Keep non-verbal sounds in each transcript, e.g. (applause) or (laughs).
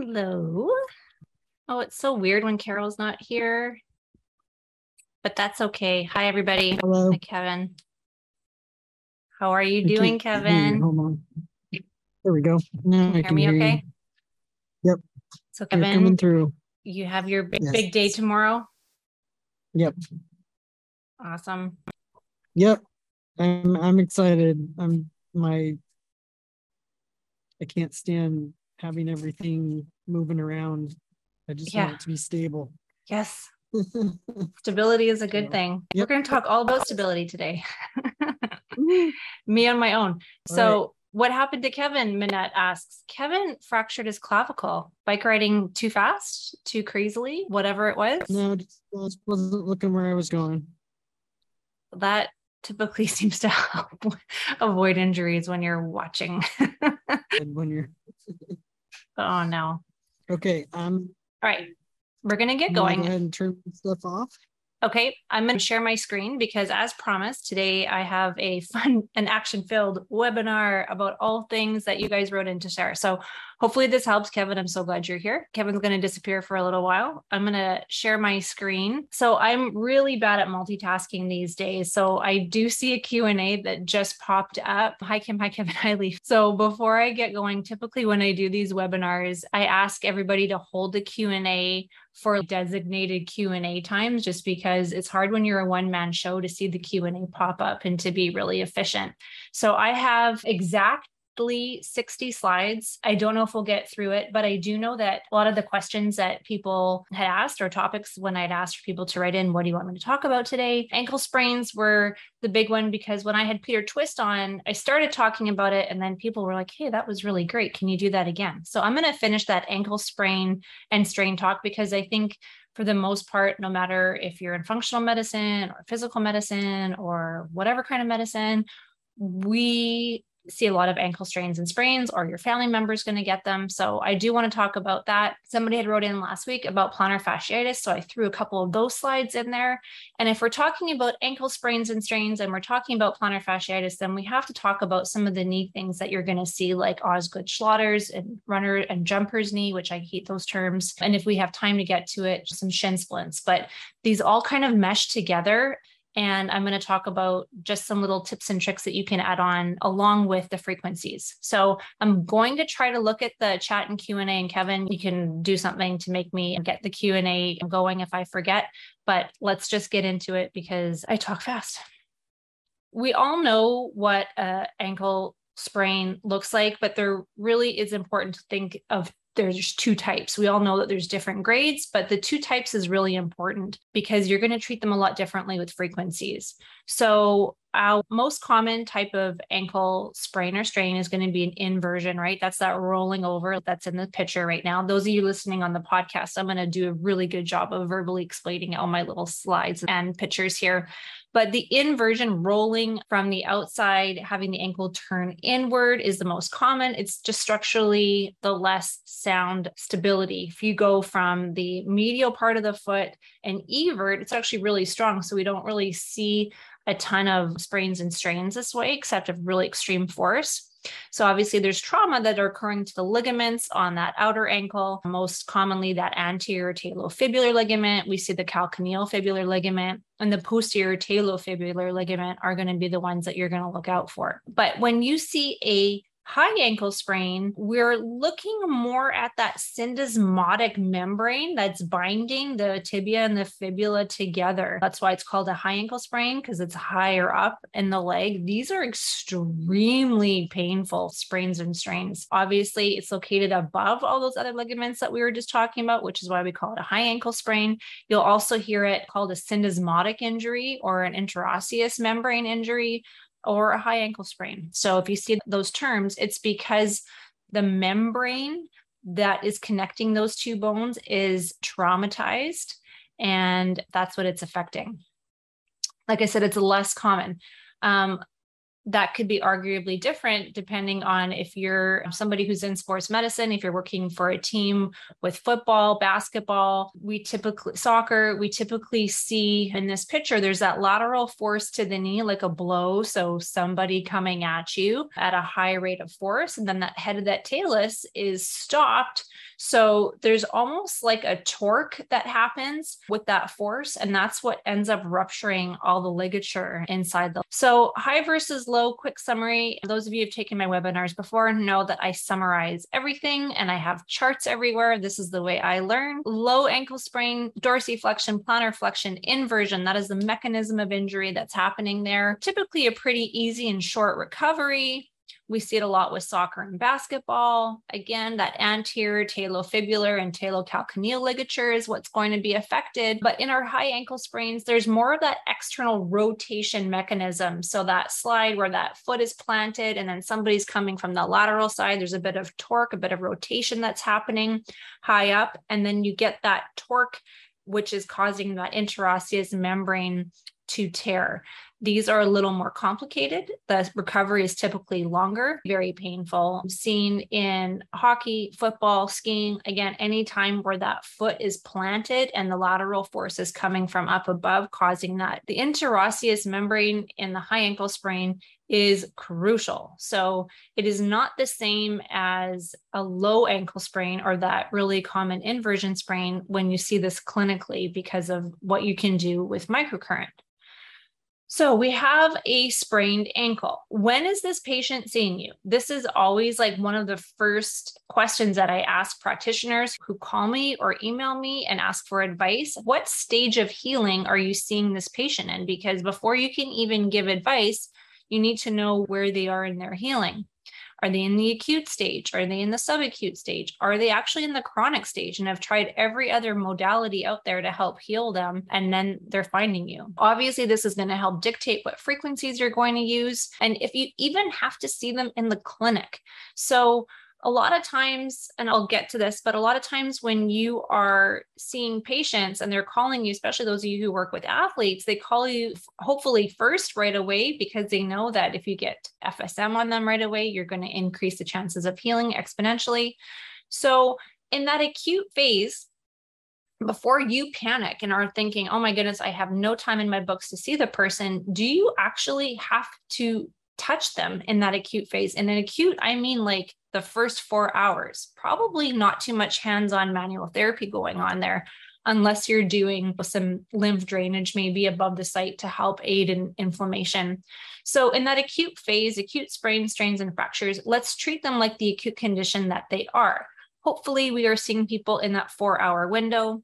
Hello. Oh, it's so weird when Carol's not here, but that's okay. Hi, everybody. Hello. Hi, Kevin. How are you I doing, you. Kevin? Hold on. There we go. Now I Hear me hear you. okay? Yep. So, You're coming Kevin, through. you have your big, Yes. big day tomorrow. Yep. Awesome. Yep. I'm I'm excited. I'm my I can't stand having everything moving around. I just Yeah. want it to be stable. Yes, (laughs) stability is a good thing. We're going to talk all about stability today. (laughs) Me on my own. All So, what happened to Kevin? Minette asks. Kevin fractured his clavicle. Bike riding too fast, too crazily, whatever it was. no, just just wasn't looking where I was going. That typically (laughs) seems to help avoid injuries when you're watching. And when you're oh no. okay, I'm All right. We're going to get going. Go ahead and turn stuff off. Okay, I'm going to share my screen because, as promised, today I have a (laughs) fun and action filled webinar about all things that you guys wrote in to share. So, hopefully, this helps. Kevin, I'm so glad you're here. Kevin's going to disappear for a little while. I'm going to share my screen. So, I'm really bad at multitasking these days. So, I do see a Q&A that just popped up. Hi, Kim. Hi, Kevin. (laughs) Hi, Leaf. So, before I get going, typically when I do these webinars, I ask everybody to hold the Q&A for designated Q&A times just because it's hard when you're a one man show to see the Q&A pop up and to be really efficient. So I have exactly 60 slides. I don't know if we'll get through it, but I do know that a lot of the questions that people had asked or topics when I'd asked people to write in, what do you want me to talk about today? Ankle sprains were the big one because when I had Peter Twist on, I started talking about it and then people were like, "Hey, that was really great. Can you do that again?" So I'm going to finish that ankle sprain and strain talk because I think for the most part, no matter if you're in functional medicine or physical medicine or whatever kind of medicine, we see a lot of ankle strains and sprains, or your family member is going to get them. So I do want to talk about that. Somebody had wrote in last week about plantar fasciitis. So I threw a couple of those slides in there. And if we're talking about ankle sprains and strains and we're talking about plantar fasciitis, then we have to talk about some of the knee things that you're going to see, like Osgood Schlatters and runner and jumper's knee, which I hate those terms. And if we have time to get to it, some shin splints. But these all kind of mesh together. And I'm going to talk about just some little tips and tricks that you can add on along with the frequencies. So I'm going to try to look at the chat and Q&A and Kevin, you can do something to make me get the Q&A going if I forget, but let's just get into it because I talk fast. We all know what a ankle sprain looks like, but there really is important to think of there's two types. We all know that there's different grades, but the two types is really important because you're going to treat them a lot differently with frequencies. So, our most common type of ankle sprain or strain is going to be an inversion, right? That's that rolling over that's in the picture right now. Those of you listening on the podcast, I'm going to do a really good job of verbally explaining all my little slides and pictures here. But the inversion rolling from the outside, having the ankle turn inward is the most common. It's just structurally the less sound stability. If you go from the medial part of the foot and evert, it's actually really strong. So we don't really see a ton of sprains and strains this way, except of really extreme force. So obviously there's trauma that are occurring to the ligaments on that outer ankle, most commonly that anterior talofibular ligament. We see the calcaneal fibular ligament and the posterior talofibular ligament are going to be the ones that you're going to look out for. But when you see a high ankle sprain, we're looking more at that syndesmotic membrane that's binding the tibia and the fibula together. That's why it's called a high ankle sprain because it's higher up in the leg. These are extremely painful sprains and strains. Obviously, it's located above all those other ligaments that we were just talking about, which is why we call it a high ankle sprain. You'll also hear it called a syndesmotic injury or an interosseous membrane injury or a high ankle sprain. So if you see those terms, it's because the membrane that is connecting those two bones is traumatized and that's what it's affecting. Like I said, it's less common. Um, that could be arguably different depending on if you're somebody who's in sports medicine, if you're working for a team with football, basketball, we typically soccer, we typically see in this picture, there's that lateral force to the knee, like a blow. So somebody coming at you at a high rate of force, and then that head of that talus is stopped so there's almost like a torque that happens with that force, and that's what ends up rupturing all the ligature inside the. So high versus low, quick summary. Those of you who've taken my webinars before know that I summarize everything and I have charts everywhere. This is the way I learn. Low ankle sprain, dorsiflexion, plantar flexion, inversion. That is the mechanism of injury that's happening there. Typically a pretty easy and short recovery. We see it a lot with soccer and basketball. Again, that anterior talofibular and talocalcaneal ligature is what's going to be affected. But in our high ankle sprains, there's more of that external rotation mechanism. So that slide where that foot is planted and then somebody's coming from the lateral side, there's a bit of torque, a bit of rotation that's happening high up. And then you get that torque which is causing that interosseous membrane to tear. These are a little more complicated. The recovery is typically longer, very painful. Seen in hockey, football, skiing, again, anytime where that foot is planted and the lateral force is coming from up above, causing that. The interosseous membrane in the high ankle sprain is crucial. So it is not the same as a low ankle sprain or that really common inversion sprain when you see this clinically because of what you can do with microcurrent. So we have a sprained ankle. When is this patient seeing you? This is always like one of the first questions that I ask practitioners who call me or email me and ask for advice. What stage of healing are you seeing this patient in? Because before you can even give advice, you need to know where they are in their healing. Are they in the acute stage? Are they in the subacute stage? Are they actually in the chronic stage and have tried every other modality out there to help heal them? And then they're finding you. Obviously, this is going to help dictate what frequencies you're going to use. And if you even have to see them in the clinic. So, a lot of times, and I'll get to this, but a lot of times when you are seeing patients and they're calling you, especially those of you who work with athletes, they call you hopefully first right away because they know that if you get FSM on them right away, you're going to increase the chances of healing exponentially. So, in that acute phase, before you panic and are thinking, oh my goodness, I have no time in my books to see the person, do you actually have to touch them in that acute phase? And in acute, I mean like the first four hours. Probably not too much hands on manual therapy going on there, unless you're doing some lymph drainage maybe above the site to help aid in inflammation. So, in that acute phase, acute sprains, strains, and fractures, let's treat them like the acute condition that they are. Hopefully, we are seeing people in that four hour window.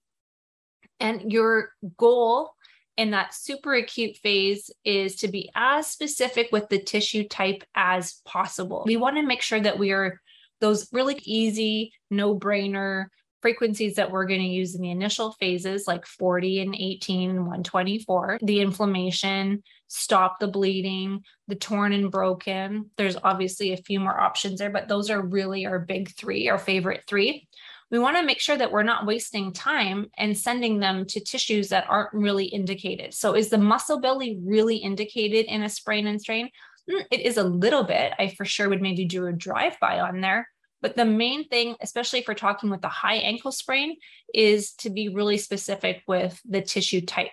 And your goal in that super acute phase is to be as specific with the tissue type as possible. We want to make sure that we are those really easy, no brainer frequencies that we're going to use in the initial phases, like 40 and 18 and 124, the inflammation, stop the bleeding, the torn and broken. There's obviously a few more options there, but those are really our big three, our favorite three we want to make sure that we're not wasting time and sending them to tissues that aren't really indicated. So, is the muscle belly really indicated in a sprain and strain? Mm, it is a little bit. I for sure would maybe do a drive by on there. But the main thing, especially if we're talking with a high ankle sprain, is to be really specific with the tissue type.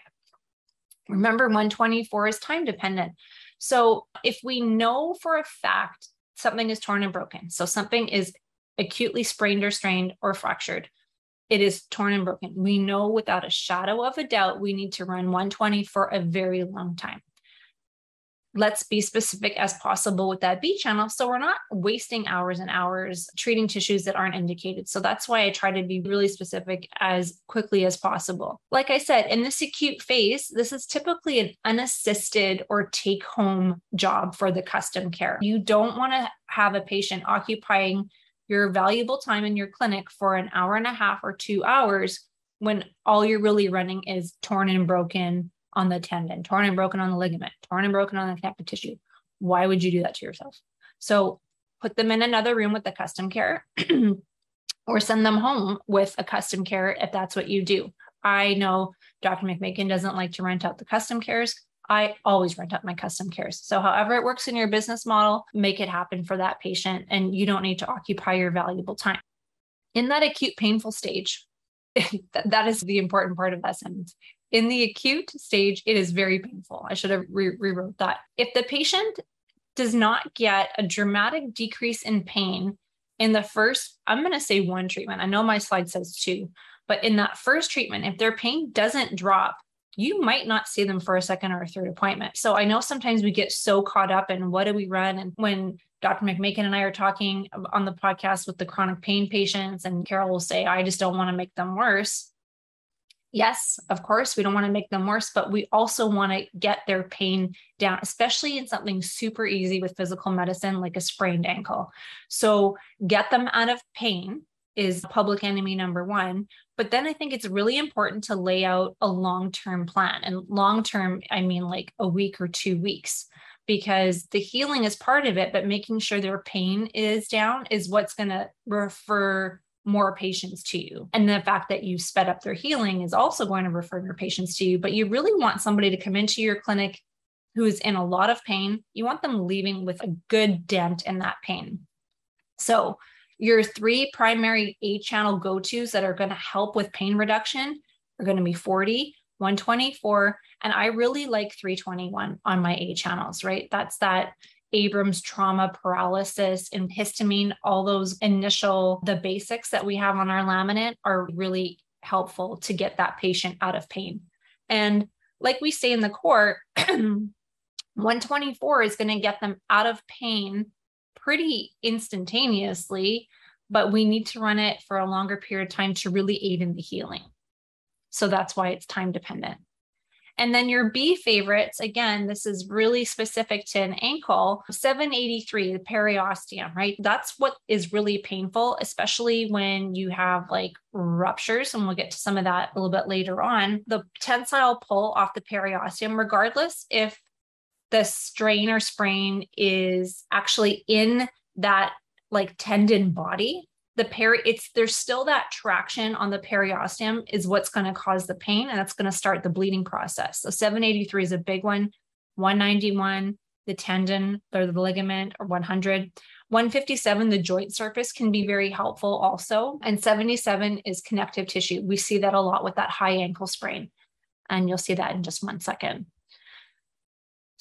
Remember, 124 is time dependent. So if we know for a fact something is torn and broken, so something is acutely sprained or strained or fractured. It is torn and broken. We know without a shadow of a doubt we need to run 120 for a very long time let's be specific as possible with that B channel. So we're not wasting hours and hours treating tissues that aren't indicated. So that's why I try to be really specific as quickly as possible. Like I said, in this acute phase, this is typically an unassisted or take home job for the custom care. You don't want to have a patient occupying your valuable time in your clinic for an hour and a half or two hours when all you're really running is torn and broken on the tendon, torn and broken on the ligament, torn and broken on the connective tissue. Why would you do that to yourself? So put them in another room with the custom care (clears throat) or send them home with a custom care if that's what you do. I know Dr. McMakin doesn't like to rent out the custom cares. I always rent out my custom cares. So, however it works in your business model, make it happen for that patient, and you don't need to occupy your valuable time. In that acute painful stage, (laughs) that is the important part of that sentence. In the acute stage, it is very painful. I should have re- rewrote that. If the patient does not get a dramatic decrease in pain in the first, I'm going to say one treatment. I know my slide says two, but in that first treatment, if their pain doesn't drop you might not see them for a second or a third appointment. So I know sometimes we get so caught up in what do we run? And when Dr. McMakin and I are talking on the podcast with the chronic pain patients, and Carol will say, I just don't want to make them worse. Yes, of course, we don't want to make them worse, but we also want to get their pain down, especially in something super easy with physical medicine like a sprained ankle. So get them out of pain is public enemy number one. But then I think it's really important to lay out a long term plan. And long term, I mean like a week or two weeks, because the healing is part of it, but making sure their pain is down is what's going to refer more patients to you. And the fact that you sped up their healing is also going to refer your patients to you. But you really want somebody to come into your clinic who is in a lot of pain. You want them leaving with a good dent in that pain. So your three primary A channel go tos that are going to help with pain reduction are going to be 40, 124, and I really like 321 on my A channels, right? That's that Abrams trauma paralysis and histamine, all those initial, the basics that we have on our laminate are really helpful to get that patient out of pain. And like we say in the court, (clears throat) 124 is going to get them out of pain pretty instantaneously, but we need to run it for a longer period of time to really aid in the healing. So that's why it's time dependent. And then your B favorites, again, this is really specific to an ankle, 783, the periosteum, right? That's what is really painful, especially when you have like ruptures. And we'll get to some of that a little bit later on. The tensile pull off the periosteum, regardless if the strain or sprain is actually in that like tendon body. The peri it's there's still that traction on the periosteum is what's going to cause the pain and that's going to start the bleeding process. So 783 is a big one 191 the tendon or the ligament or 100 157 the joint surface can be very helpful also and 77 is connective tissue. We see that a lot with that high ankle sprain and you'll see that in just one second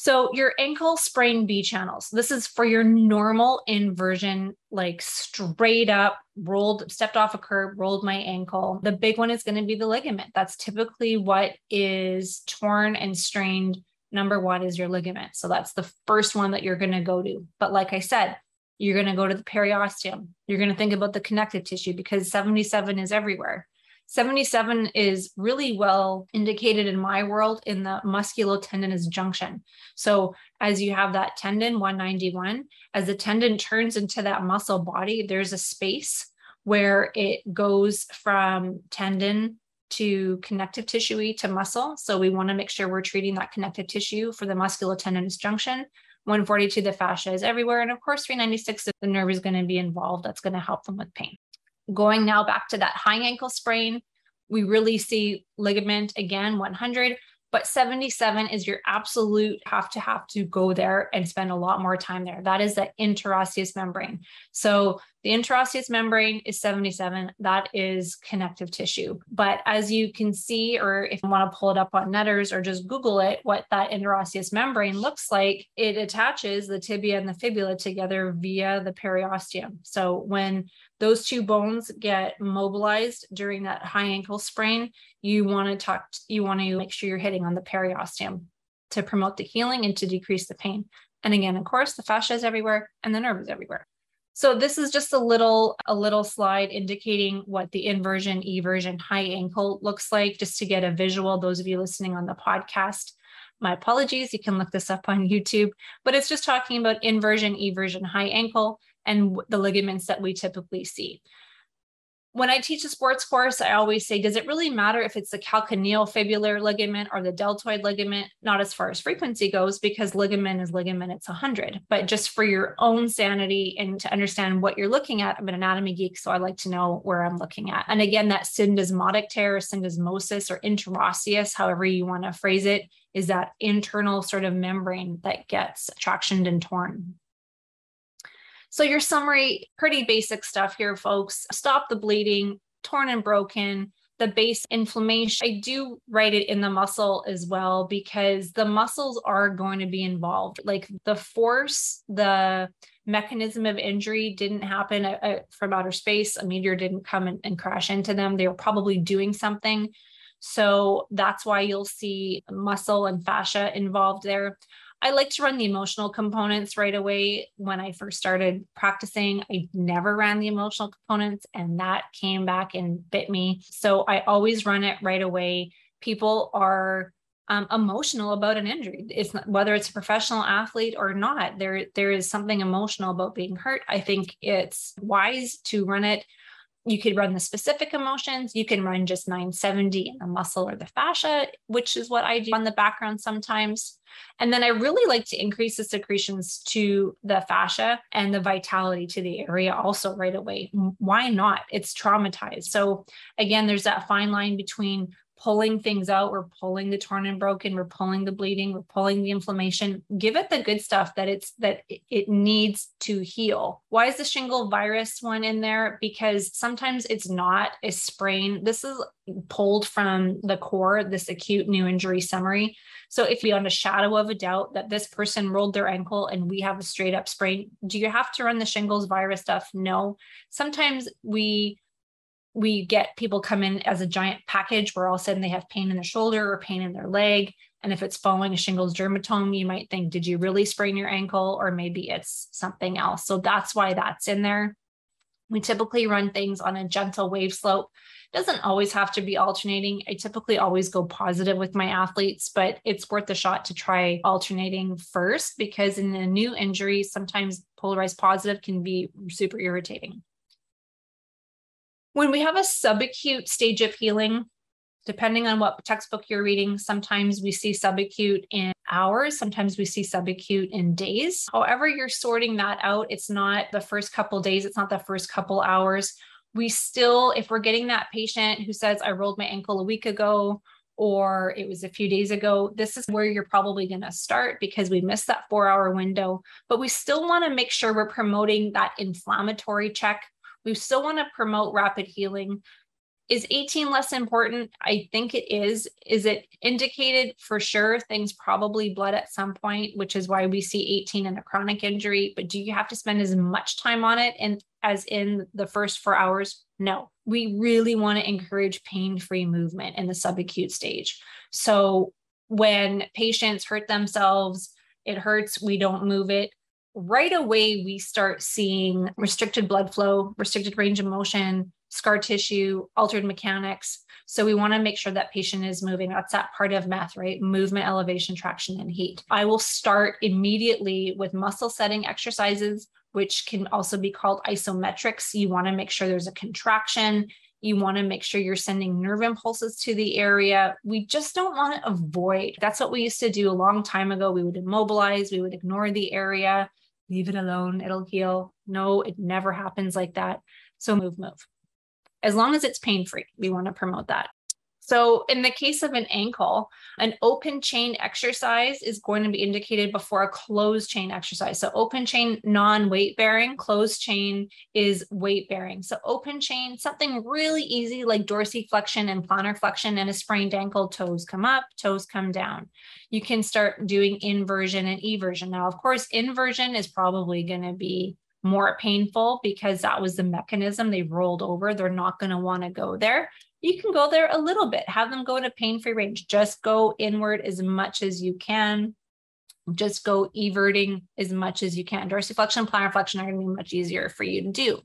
so your ankle sprain B channels. This is for your normal inversion, like straight up rolled, stepped off a curb, rolled my ankle. The big one is going to be the ligament. That's typically what is torn and strained. Number one is your ligament. So that's the first one that you're going to go to. But like I said, you're going to go to the periosteum. You're going to think about the connective tissue because 77 is everywhere. 77 is really well indicated in my world in the musculotendinous junction. So, as you have that tendon 191, as the tendon turns into that muscle body, there's a space where it goes from tendon to connective tissue to muscle. So, we want to make sure we're treating that connective tissue for the musculotendinous junction. 142, the fascia is everywhere. And of course, 396, the nerve is going to be involved. That's going to help them with pain. Going now back to that high ankle sprain, we really see ligament again 100 but 77 is your absolute have to have to go there and spend a lot more time there. That is the interosseous membrane. So the interosseous membrane is 77. That is connective tissue. But as you can see, or if you want to pull it up on Netters or just Google it, what that interosseous membrane looks like, it attaches the tibia and the fibula together via the periosteum. So when those two bones get mobilized during that high ankle sprain, you want to talk, you want to make sure you're hitting on the periosteum to promote the healing and to decrease the pain. And again, of course, the fascia is everywhere and the nerve is everywhere. So this is just a little a little slide indicating what the inversion, eversion, high ankle looks like, just to get a visual. Those of you listening on the podcast, my apologies. You can look this up on YouTube, but it's just talking about inversion, eversion, high ankle, and the ligaments that we typically see. When I teach a sports course, I always say, does it really matter if it's the calcaneofibular ligament or the deltoid ligament? Not as far as frequency goes, because ligament is ligament, it's 100. But just for your own sanity and to understand what you're looking at, I'm an anatomy geek, so I like to know where I'm looking at. And again, that syndesmotic tear, syndesmosis, or interosseous, however you want to phrase it, is that internal sort of membrane that gets tractioned and torn. So, your summary, pretty basic stuff here, folks. Stop the bleeding, torn and broken, the base inflammation. I do write it in the muscle as well because the muscles are going to be involved. Like the force, the mechanism of injury didn't happen uh, uh, from outer space. A meteor didn't come and, and crash into them. They were probably doing something. So that's why you'll see muscle and fascia involved there. I like to run the emotional components right away. When I first started practicing, I never ran the emotional components, and that came back and bit me. So I always run it right away. People are um, emotional about an injury. It's not, whether it's a professional athlete or not. There, there is something emotional about being hurt. I think it's wise to run it you could run the specific emotions. You can run just 970 in the muscle or the fascia, which is what I do on the background sometimes. And then I really like to increase the secretions to the fascia and the vitality to the area also right away. Why not? It's traumatized. So, again, there's that fine line between pulling things out. We're pulling the torn and broken. We're pulling the bleeding. We're pulling the inflammation. Give it the good stuff that it's that it needs to heal. Why is the shingle virus one in there? Because sometimes it's not a sprain. This is pulled from the core, this acute new injury summary. So if beyond a shadow of a doubt that this person rolled their ankle and we have a straight up sprain, do you have to run the shingles virus stuff? No. Sometimes we we get people come in as a giant package where all of a sudden they have pain in their shoulder or pain in their leg. And if it's following a shingles dermatome, you might think, did you really sprain your ankle? Or maybe it's something else. So that's why that's in there. We typically run things on a gentle wave slope. Doesn't always have to be alternating. I typically always go positive with my athletes, but it's worth a shot to try alternating first because in a new injury, sometimes polarized positive can be super irritating. When we have a subacute stage of healing, depending on what textbook you're reading, sometimes we see subacute in hours, sometimes we see subacute in days. However, you're sorting that out, it's not the first couple days, it's not the first couple hours. We still, if we're getting that patient who says, I rolled my ankle a week ago, or it was a few days ago, this is where you're probably going to start because we missed that four hour window. But we still want to make sure we're promoting that inflammatory check we still want to promote rapid healing. Is 18 less important? I think it is. Is it indicated for sure? Things probably blood at some point, which is why we see 18 in a chronic injury. But do you have to spend as much time on it and as in the first four hours? No. We really want to encourage pain-free movement in the subacute stage. So when patients hurt themselves, it hurts, we don't move it right away we start seeing restricted blood flow, restricted range of motion, scar tissue, altered mechanics. So we want to make sure that patient is moving. That's that part of METH, right? Movement, elevation, traction, and heat. I will start immediately with muscle setting exercises, which can also be called isometrics. You want to make sure there's a contraction. You want to make sure you're sending nerve impulses to the area. We just don't want to avoid. That's what we used to do a long time ago. We would immobilize, we would ignore the area leave it alone, it'll heal. No, it never happens like that. So move, move. As long as it's pain free, we want to promote that. So, in the case of an ankle, an open chain exercise is going to be indicated before a closed chain exercise. So, open chain, non weight bearing, closed chain is weight bearing. So, open chain, something really easy like dorsiflexion and plantar flexion, and a sprained ankle, toes come up, toes come down. You can start doing inversion and eversion. Now, of course, inversion is probably going to be more painful because that was the mechanism they rolled over. They're not going to want to go there you can go there a little bit, have them go to pain free range. Just go inward as much as you can. Just go everting as much as you can. Dorsiflexion, plantar flexion are going to be much easier for you to do.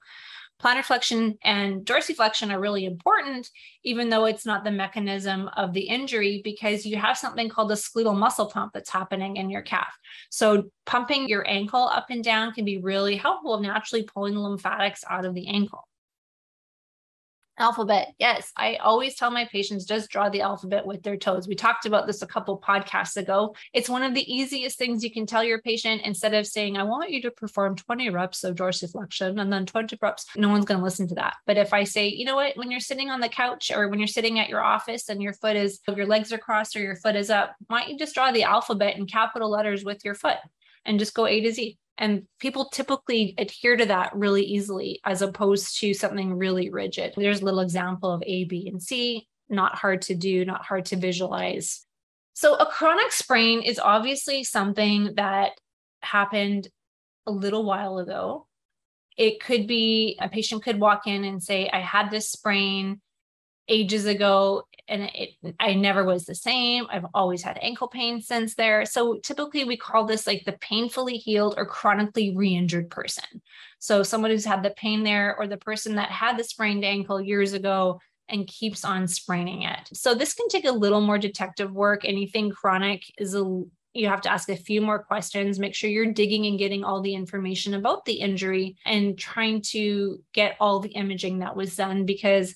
Plantar flexion and dorsiflexion are really important, even though it's not the mechanism of the injury, because you have something called the skeletal muscle pump that's happening in your calf. So, pumping your ankle up and down can be really helpful, naturally pulling lymphatics out of the ankle. Alphabet. Yes, I always tell my patients just draw the alphabet with their toes. We talked about this a couple podcasts ago. It's one of the easiest things you can tell your patient instead of saying, I want you to perform 20 reps of dorsiflexion and then 20 reps. No one's going to listen to that. But if I say, you know what, when you're sitting on the couch or when you're sitting at your office and your foot is, your legs are crossed or your foot is up, why don't you just draw the alphabet in capital letters with your foot and just go A to Z? And people typically adhere to that really easily as opposed to something really rigid. There's a little example of A, B, and C, not hard to do, not hard to visualize. So, a chronic sprain is obviously something that happened a little while ago. It could be a patient could walk in and say, I had this sprain ages ago and it, I never was the same. I've always had ankle pain since there. So typically we call this like the painfully healed or chronically re-injured person. So someone who's had the pain there or the person that had the sprained ankle years ago and keeps on spraining it. So this can take a little more detective work. Anything chronic is a you have to ask a few more questions, make sure you're digging and getting all the information about the injury and trying to get all the imaging that was done because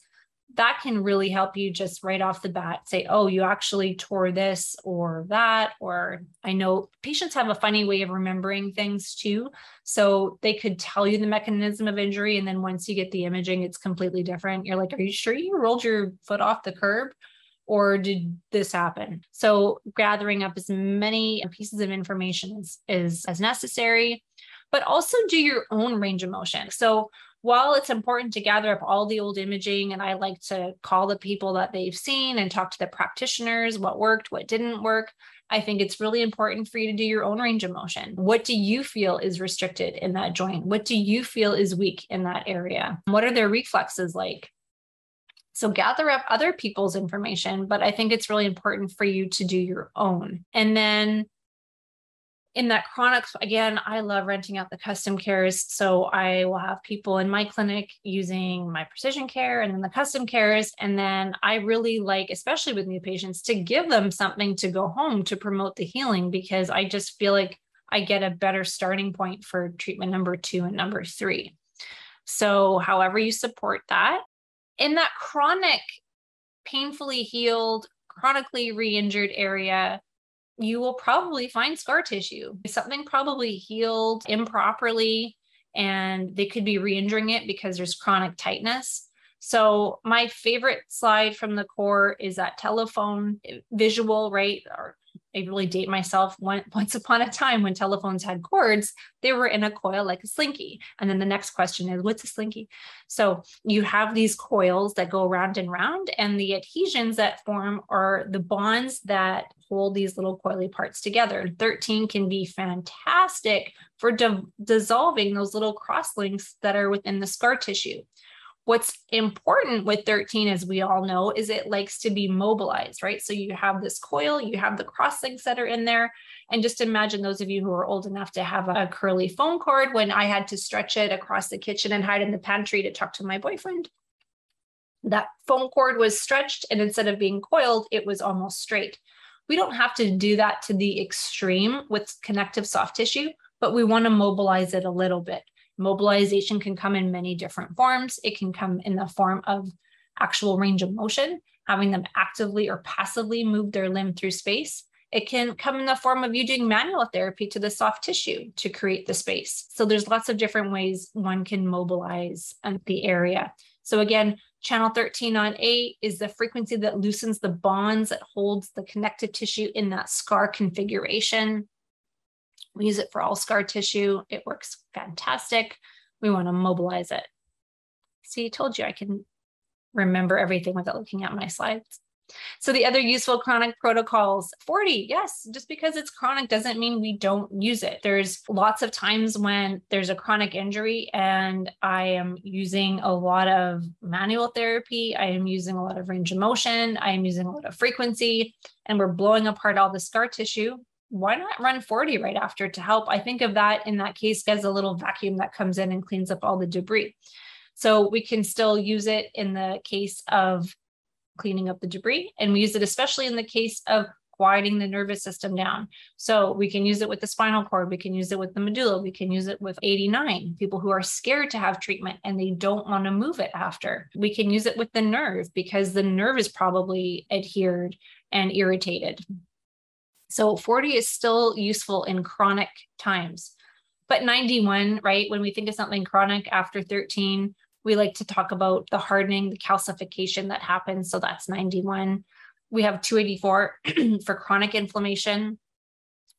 that can really help you just right off the bat say, oh, you actually tore this or that. Or I know patients have a funny way of remembering things too. So they could tell you the mechanism of injury. And then once you get the imaging, it's completely different. You're like, are you sure you rolled your foot off the curb? Or did this happen? So gathering up as many pieces of information is, is as necessary, but also do your own range of motion. So while it's important to gather up all the old imaging and I like to call the people that they've seen and talk to the practitioners, what worked, what didn't work, I think it's really important for you to do your own range of motion. What do you feel is restricted in that joint? What do you feel is weak in that area? What are their reflexes like? So gather up other people's information, but I think it's really important for you to do your own. And then in that chronic again i love renting out the custom cares so i will have people in my clinic using my precision care and then the custom cares and then i really like especially with new patients to give them something to go home to promote the healing because i just feel like i get a better starting point for treatment number two and number three. So however you support that in that chronic painfully healed chronically re-injured area you will probably find scar tissue. Something probably healed improperly and they could be re injuring it because there's chronic tightness. So, my favorite slide from the core is that telephone eh, visual, right? Or I really date myself. (laughs) Once upon a time, when telephones had cords, they were in a coil like a slinky. And then the next question is, what's a slinky? So you have these coils that go round and round, and the adhesions that form are the bonds that hold these little coily parts together. 13 can be fantastic for di- dissolving those little crosslinks that are within the scar tissue. What's important with 13, as we all know, is it likes to be mobilized, right? So you have this coil, you have the crosslinks that are in there. And just imagine those of you who are old enough to have a curly phone cord when I had to stretch it across the kitchen and hide in the pantry to talk to my boyfriend. That phone cord was stretched, and instead of being coiled, it was almost straight. We don't have to do that to the extreme with connective soft tissue, but we want to mobilize it a little bit. Mobilization can come in many different forms. It can come in the form of actual range of motion, having them actively or passively move their limb through space. It can come in the form of you doing manual therapy to the soft tissue to create the space. So there's lots of different ways one can mobilize the area. So again, channel 13 on A is the frequency that loosens the bonds that holds the connective tissue in that scar configuration. We use it for all scar tissue. It works fantastic. We want to mobilize it. See, I told you I can remember everything without looking at my slides. So the other useful chronic protocols, 40, yes, just because it's chronic doesn't mean we don't use it. There's lots of times when there's a chronic injury and I am using a lot of manual therapy, I am using a lot of range of motion, I am using a lot of frequency, and we're blowing apart all the scar tissue why not run 40 right after to help? I think of that in that case as a little vacuum that comes in and cleans up all the debris. So we can still use it in the case of cleaning up the debris. And we use it especially in the case of quieting the nervous system down. So we can use it with the spinal cord, we can use it with the medulla, we can use it with 89, people who are scared to have treatment and they don't want to move it after. We can use it with the nerve because the nerve is probably adhered and irritated. So 40 is still useful in chronic times. But 91, right, when we think of something chronic after 13, we like to talk about the hardening, the calcification that happens. So that's 91. We have 284 (clears throat) for chronic inflammation.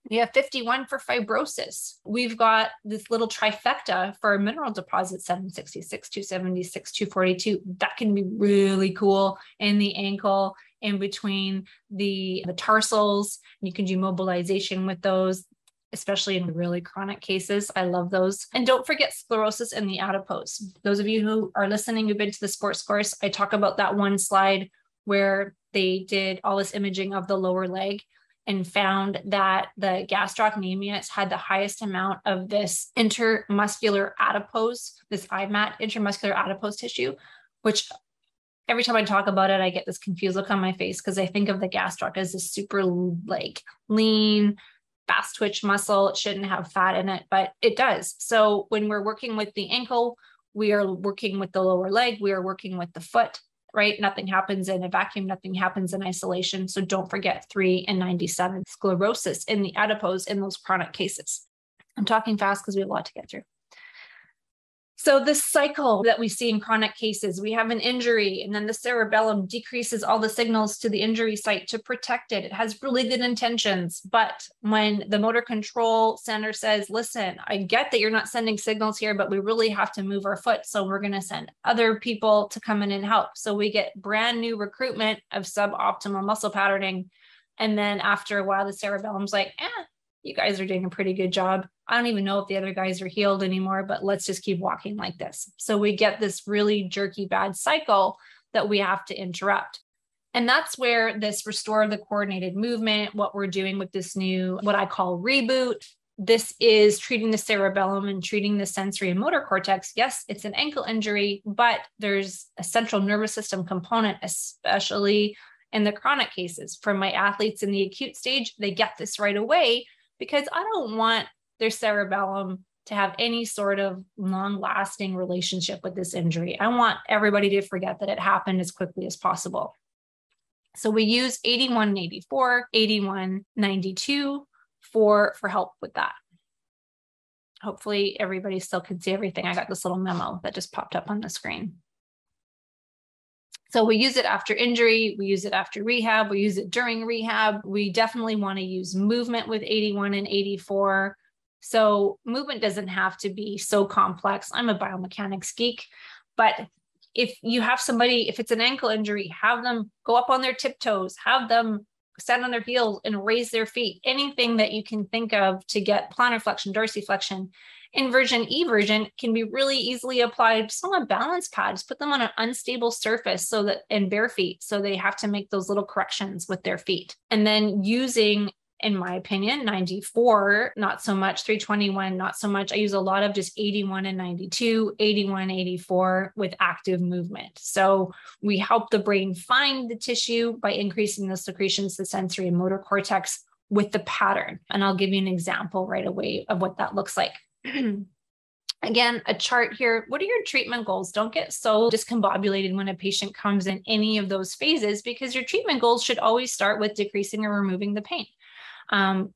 We have 51 for fibrosis. We've got this little trifecta for mineral deposit 766, 276, 242. That can be really cool in the ankle, in between the, the tarsals. You can do mobilization with those especially in really chronic cases. I love those. And don't forget sclerosis in the adipose. Those of you who are listening who've been to the sports course, I talk about that one slide where they did all this imaging of the lower leg and found that the gastrocnemius had the highest amount of this intermuscular adipose, this IMAT, intramuscular adipose tissue, which every time I talk about it, I get this confused look on my face because I think of the gastroc as this super like lean, fast twitch muscle. It shouldn't have fat in it, but it does. So when we're working with the ankle, we are working with the lower leg, we are working with the foot right? Nothing happens in a vacuum, nothing happens in isolation. So don't forget 3 and 97 sclerosis in the adipose in those chronic cases. I'm talking fast because we have a lot to get through. So, this cycle that we see in chronic cases, we have an injury, and then the cerebellum decreases all the signals to the injury site to protect it. It has really good intentions. But when the motor control center says, listen, I get that you're not sending signals here, but we really have to move our foot. So, we're going to send other people to come in and help. So, we get brand new recruitment of suboptimal muscle patterning. And then after a while, the cerebellum's like, eh, you guys are doing a pretty good job. I don't even know if the other guys are healed anymore, but let's just keep walking like this. So we get this really jerky bad cycle that we have to interrupt. And that's where this restore the coordinated movement, what we're doing with this new, what I call reboot. This is treating the cerebellum and treating the sensory and motor cortex. Yes, it's an ankle injury, but there's a central nervous system component, especially in the chronic cases. For my athletes in the acute stage, they get this right away because I don't want their cerebellum to have any sort of long lasting relationship with this injury. I want everybody to forget that it happened as quickly as possible. So we use 81 84, 81 92 for, for help with that. Hopefully, everybody still can see everything. I got this little memo that just popped up on the screen. So we use it after injury, we use it after rehab, we use it during rehab. We definitely want to use movement with 81 and 84. So movement doesn't have to be so complex. I'm a biomechanics geek, but if you have somebody, if it's an ankle injury, have them go up on their tiptoes, have them stand on their heels and raise their feet. Anything that you can think of to get plantar flexion, dorsiflexion, Inversion eversion can be really easily applied just on balance pads, put them on an unstable surface so that in bare feet. So they have to make those little corrections with their feet. And then using in my opinion 94 not so much 321 not so much i use a lot of just 81 and 92 81 84 with active movement so we help the brain find the tissue by increasing the secretions the sensory and motor cortex with the pattern and i'll give you an example right away of what that looks like (clears throat) Again, a chart here. What are your treatment goals? Don't get so discombobulated when a patient comes in any of those phases because your treatment goals should always start with decreasing or removing the pain. Um,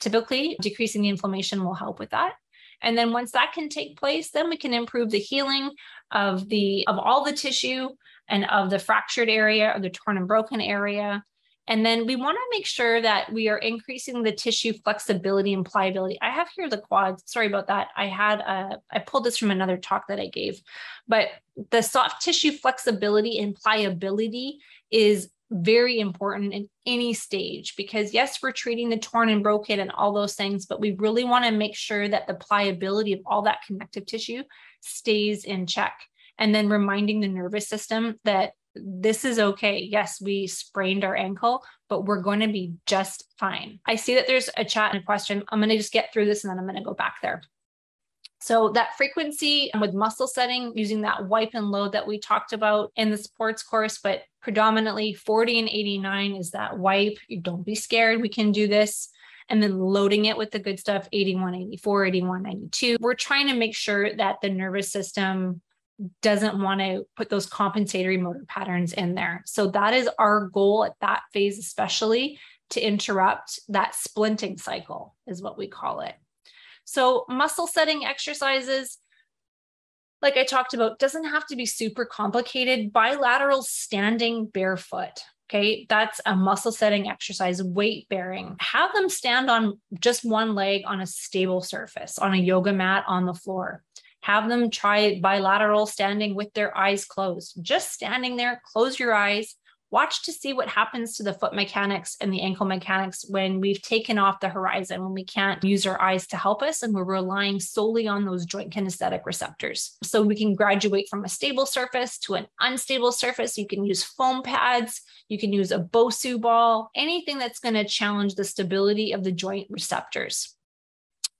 typically, decreasing the inflammation will help with that. And then once that can take place, then we can improve the healing of the of all the tissue and of the fractured area or the torn and broken area and then we want to make sure that we are increasing the tissue flexibility and pliability. I have here the quads. Sorry about that. I had a, I pulled this from another talk that I gave, but the soft tissue flexibility and pliability is very important in any stage because yes, we're treating the torn and broken and all those things, but we really want to make sure that the pliability of all that connective tissue stays in check. And then reminding the nervous system that this is okay. Yes, we sprained our ankle, but we're going to be just fine. I see that there's a chat and a question. I'm going to just get through this and then I'm going to go back there. So, that frequency with muscle setting, using that wipe and load that we talked about in the sports course, but predominantly 40 and 89 is that wipe. Don't be scared. We can do this. And then loading it with the good stuff 81, 84, 81, 92. We're trying to make sure that the nervous system doesn't want to put those compensatory motor patterns in there. So that is our goal at that phase, especially to interrupt that splinting cycle, is what we call it. So, muscle setting exercises, like I talked about, doesn't have to be super complicated. Bilateral standing barefoot. Okay, that's a muscle setting exercise, weight bearing. Have them stand on just one leg on a stable surface, on a yoga mat on the floor. Have them try bilateral standing with their eyes closed. Just standing there, close your eyes, watch to see what happens to the foot mechanics and the ankle mechanics when we've taken off the horizon, when we can't use our eyes to help us and we're relying solely on those joint kinesthetic receptors. So we can graduate from a stable surface to an unstable surface. You can use foam pads, you can use a Bosu ball, anything that's going to challenge the stability of the joint receptors.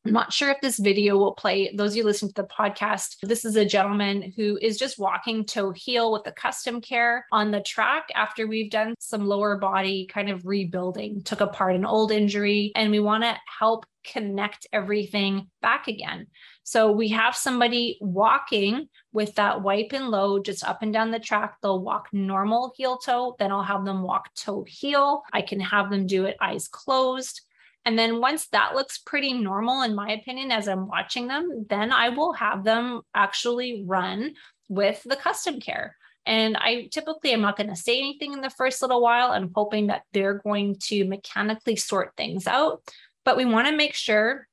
I'm not sure if this video will play. Those you listening to the podcast, this is a gentleman who is just walking toe heel with the custom care on the track after we've done some lower body kind of rebuilding, took apart an old injury, and we want to help connect everything back again. So we have somebody walking with that wipe and load just up and down the track. They'll walk normal heel toe, then I'll have them walk toe heel. I can have them do it eyes closed. And then once that looks pretty normal, in my opinion, as I'm watching them, then I will have them actually run with the custom care. And I typically am not going to say anything in the first little while. I'm hoping that they're going to mechanically sort things out. But we want to make sure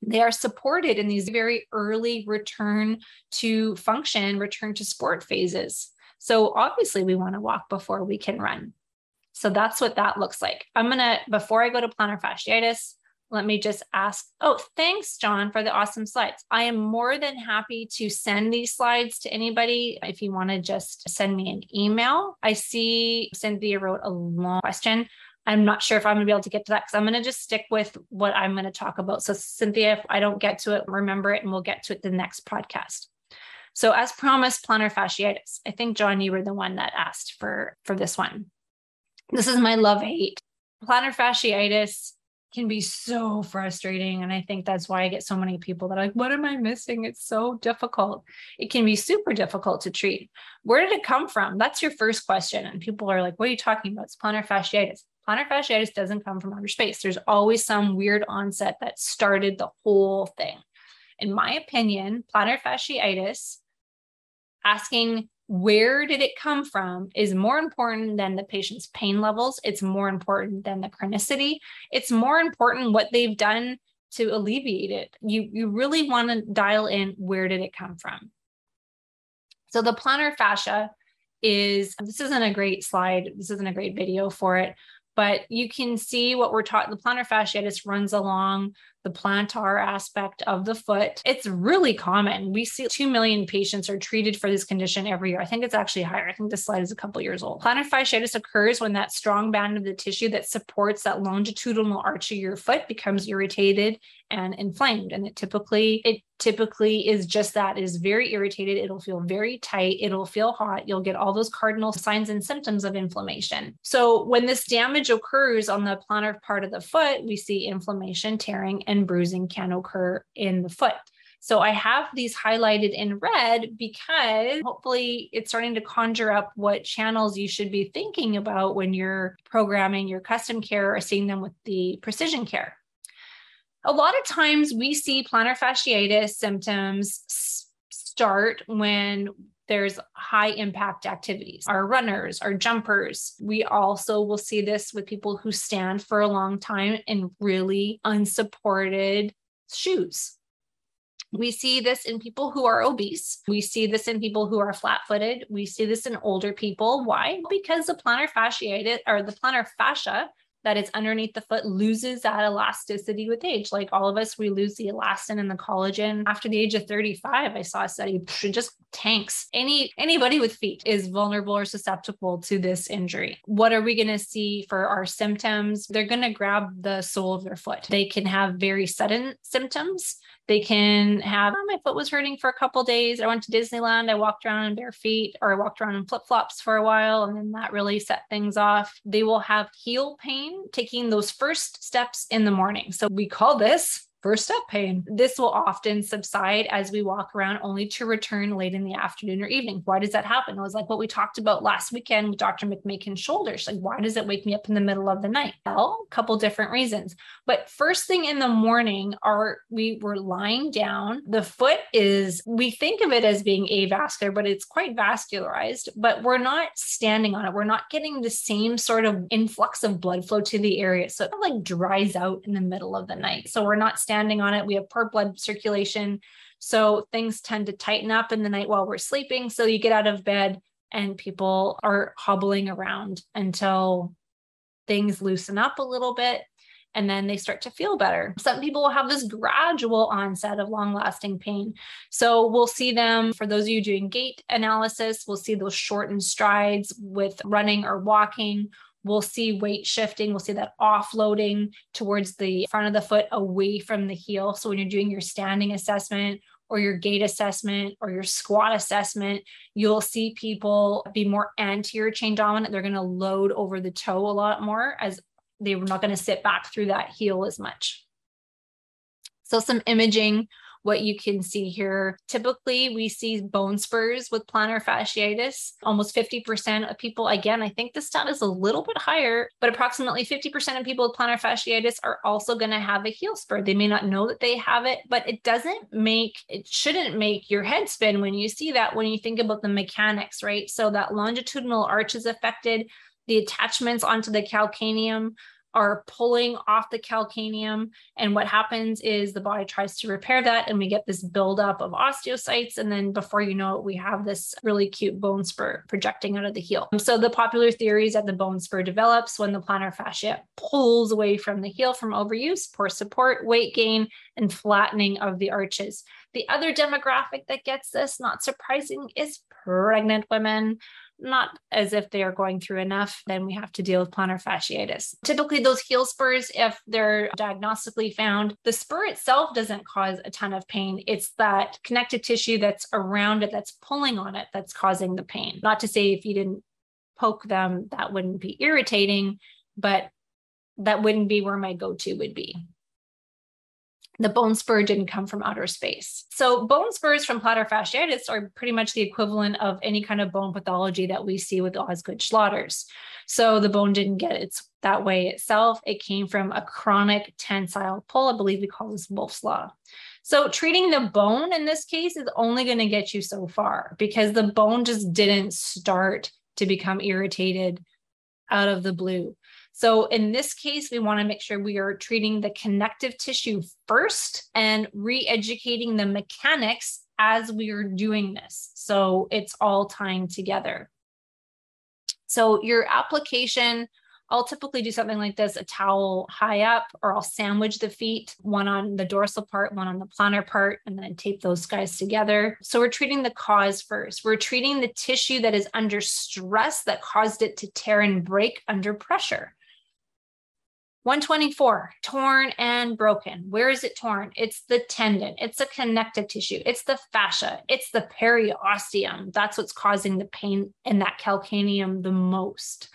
they are supported in these very early return to function, return to sport phases. So obviously, we want to walk before we can run. So that's what that looks like. I'm going to, before I go to plantar fasciitis, let me just ask. Oh, thanks, John, for the awesome slides. I am more than happy to send these slides to anybody if you want to just send me an email. I see Cynthia wrote a long question. I'm not sure if I'm going to be able to get to that because I'm going to just stick with what I'm going to talk about. So, Cynthia, if I don't get to it, remember it and we'll get to it the next podcast. So, as promised, plantar fasciitis. I think, John, you were the one that asked for, for this one. This is my love hate. Plantar fasciitis can be so frustrating. And I think that's why I get so many people that are like, what am I missing? It's so difficult. It can be super difficult to treat. Where did it come from? That's your first question. And people are like, what are you talking about? It's plantar fasciitis. Plantar fasciitis doesn't come from outer space. There's always some weird onset that started the whole thing. In my opinion, plantar fasciitis, asking where did it come from is more important than the patient's pain levels. It's more important than the chronicity. It's more important what they've done to alleviate it. You, you really want to dial in where did it come from? So the plantar fascia is this isn't a great slide, this isn't a great video for it, but you can see what we're taught. The plantar fasciitis runs along the plantar aspect of the foot. It's really common. We see 2 million patients are treated for this condition every year. I think it's actually higher. I think this slide is a couple years old. Plantar fasciitis occurs when that strong band of the tissue that supports that longitudinal arch of your foot becomes irritated and inflamed. And it typically, it typically is just that it is very irritated. It'll feel very tight. It'll feel hot. You'll get all those cardinal signs and symptoms of inflammation. So when this damage occurs on the plantar part of the foot, we see inflammation, tearing, and bruising can occur in the foot. So I have these highlighted in red because hopefully it's starting to conjure up what channels you should be thinking about when you're programming your custom care or seeing them with the precision care. A lot of times we see plantar fasciitis symptoms start when there's high impact activities, our runners, our jumpers. We also will see this with people who stand for a long time in really unsupported shoes. We see this in people who are obese. We see this in people who are flat footed. We see this in older people. Why? Because the plantar fasciitis or the plantar fascia that is underneath the foot loses that elasticity with age. Like all of us, we lose the elastin and the collagen after the age of 35. I saw a study, it just tanks. Any anybody with feet is vulnerable or susceptible to this injury. What are we going to see for our symptoms? They're going to grab the sole of their foot. They can have very sudden symptoms They can have, oh, my foot was hurting for a couple days. I went to Disneyland. I walked around in bare feet or I walked around in flip flops for a while. And then that really set things off. They will have heel pain taking those first steps in the morning. So we call this first step pain. This will often subside as we walk around, only to return late in the afternoon or evening. Why does that happen? It was like what we talked about last weekend with Dr. McMakin's shoulders. Like, why does it wake me up in the middle of the night? Well, a couple different reasons. But first thing in the morning, are we were lying down. The foot is, we think of it as being avascular, but it's quite vascularized, but we're not standing on it. We're not getting the same sort of influx of blood flow to the area. So it like dries out in the middle of the night. So we're not standing standing on it. We have poor blood circulation. So things tend to tighten up in the night while we're sleeping. So you get out of bed and people are hobbling around until things loosen up a little bit and then they start to feel better. Some people will have this gradual onset of long lasting pain. So we'll see them, for those of you doing gait analysis, we'll see those shortened strides with running or walking we'll see weight shifting. We'll see that offloading towards the front of the foot away from the heel. So when you're doing your standing assessment or your gait assessment or your squat assessment, you'll see people be more anterior chain dominant. They're going to load over the toe a lot more as they're not going to sit back through that heel as much. So some imaging what you can see here. Typically, we see bone spurs with plantar fasciitis. Almost 50% of people, again, I think the stat is a little bit higher, but approximately 50% of people with plantar fasciitis are also going to have a heel spur. They may not know that they have it, but it doesn't make, it shouldn't make your head spin when you see that, when you think about the mechanics, right? So that longitudinal arch is affected the attachments onto the calcaneum are pulling off the calcaneum. And what happens is the body tries to repair that, and we get this buildup of osteocytes. And then before you know it, we have this really cute bone spur projecting out of the heel. So the popular theory is that the bone spur develops when the plantar fascia pulls away from the heel from overuse, poor support, weight gain, and flattening of the arches. The other demographic that gets this, not surprising, is pregnant women not as if they are going through enough, then we have to deal with plantar fasciitis. Typically, those heel spurs, if they're diagnostically found, the spur itself doesn't cause a ton of pain. It's that connective tissue that's around it, that's pulling on it, that's causing the pain. Not to say if you didn't poke them, that wouldn't be irritating, but that wouldn't be where my go to would be the bone spur didn't come from outer space. So bone spurs from plantar fasciitis are pretty much the equivalent of any kind of bone pathology that we see with Osgood Schlatter's. So the bone didn't get its that way itself. It came from a chronic tensile pull. I believe we call this Wolff's law. So treating the bone in this case is only going to get you so far because the bone just didn't start to become irritated out of the blue. So in this case, we want to make sure we are treating the connective tissue first and re-educating the mechanics as we are doing this. So it's all tying together. So your application, I'll typically do something like this, a towel high up, or I'll sandwich the feet, one on the dorsal part, one on the plantar part, and then tape those guys together. So we're treating the cause first. We're treating the tissue that is under stress that caused it to tear and break under pressure. 124, torn and broken. Where is it torn? It's the tendon, it's the connective tissue, it's the fascia, it's the periosteum. That's what's causing the pain in that calcaneum the most.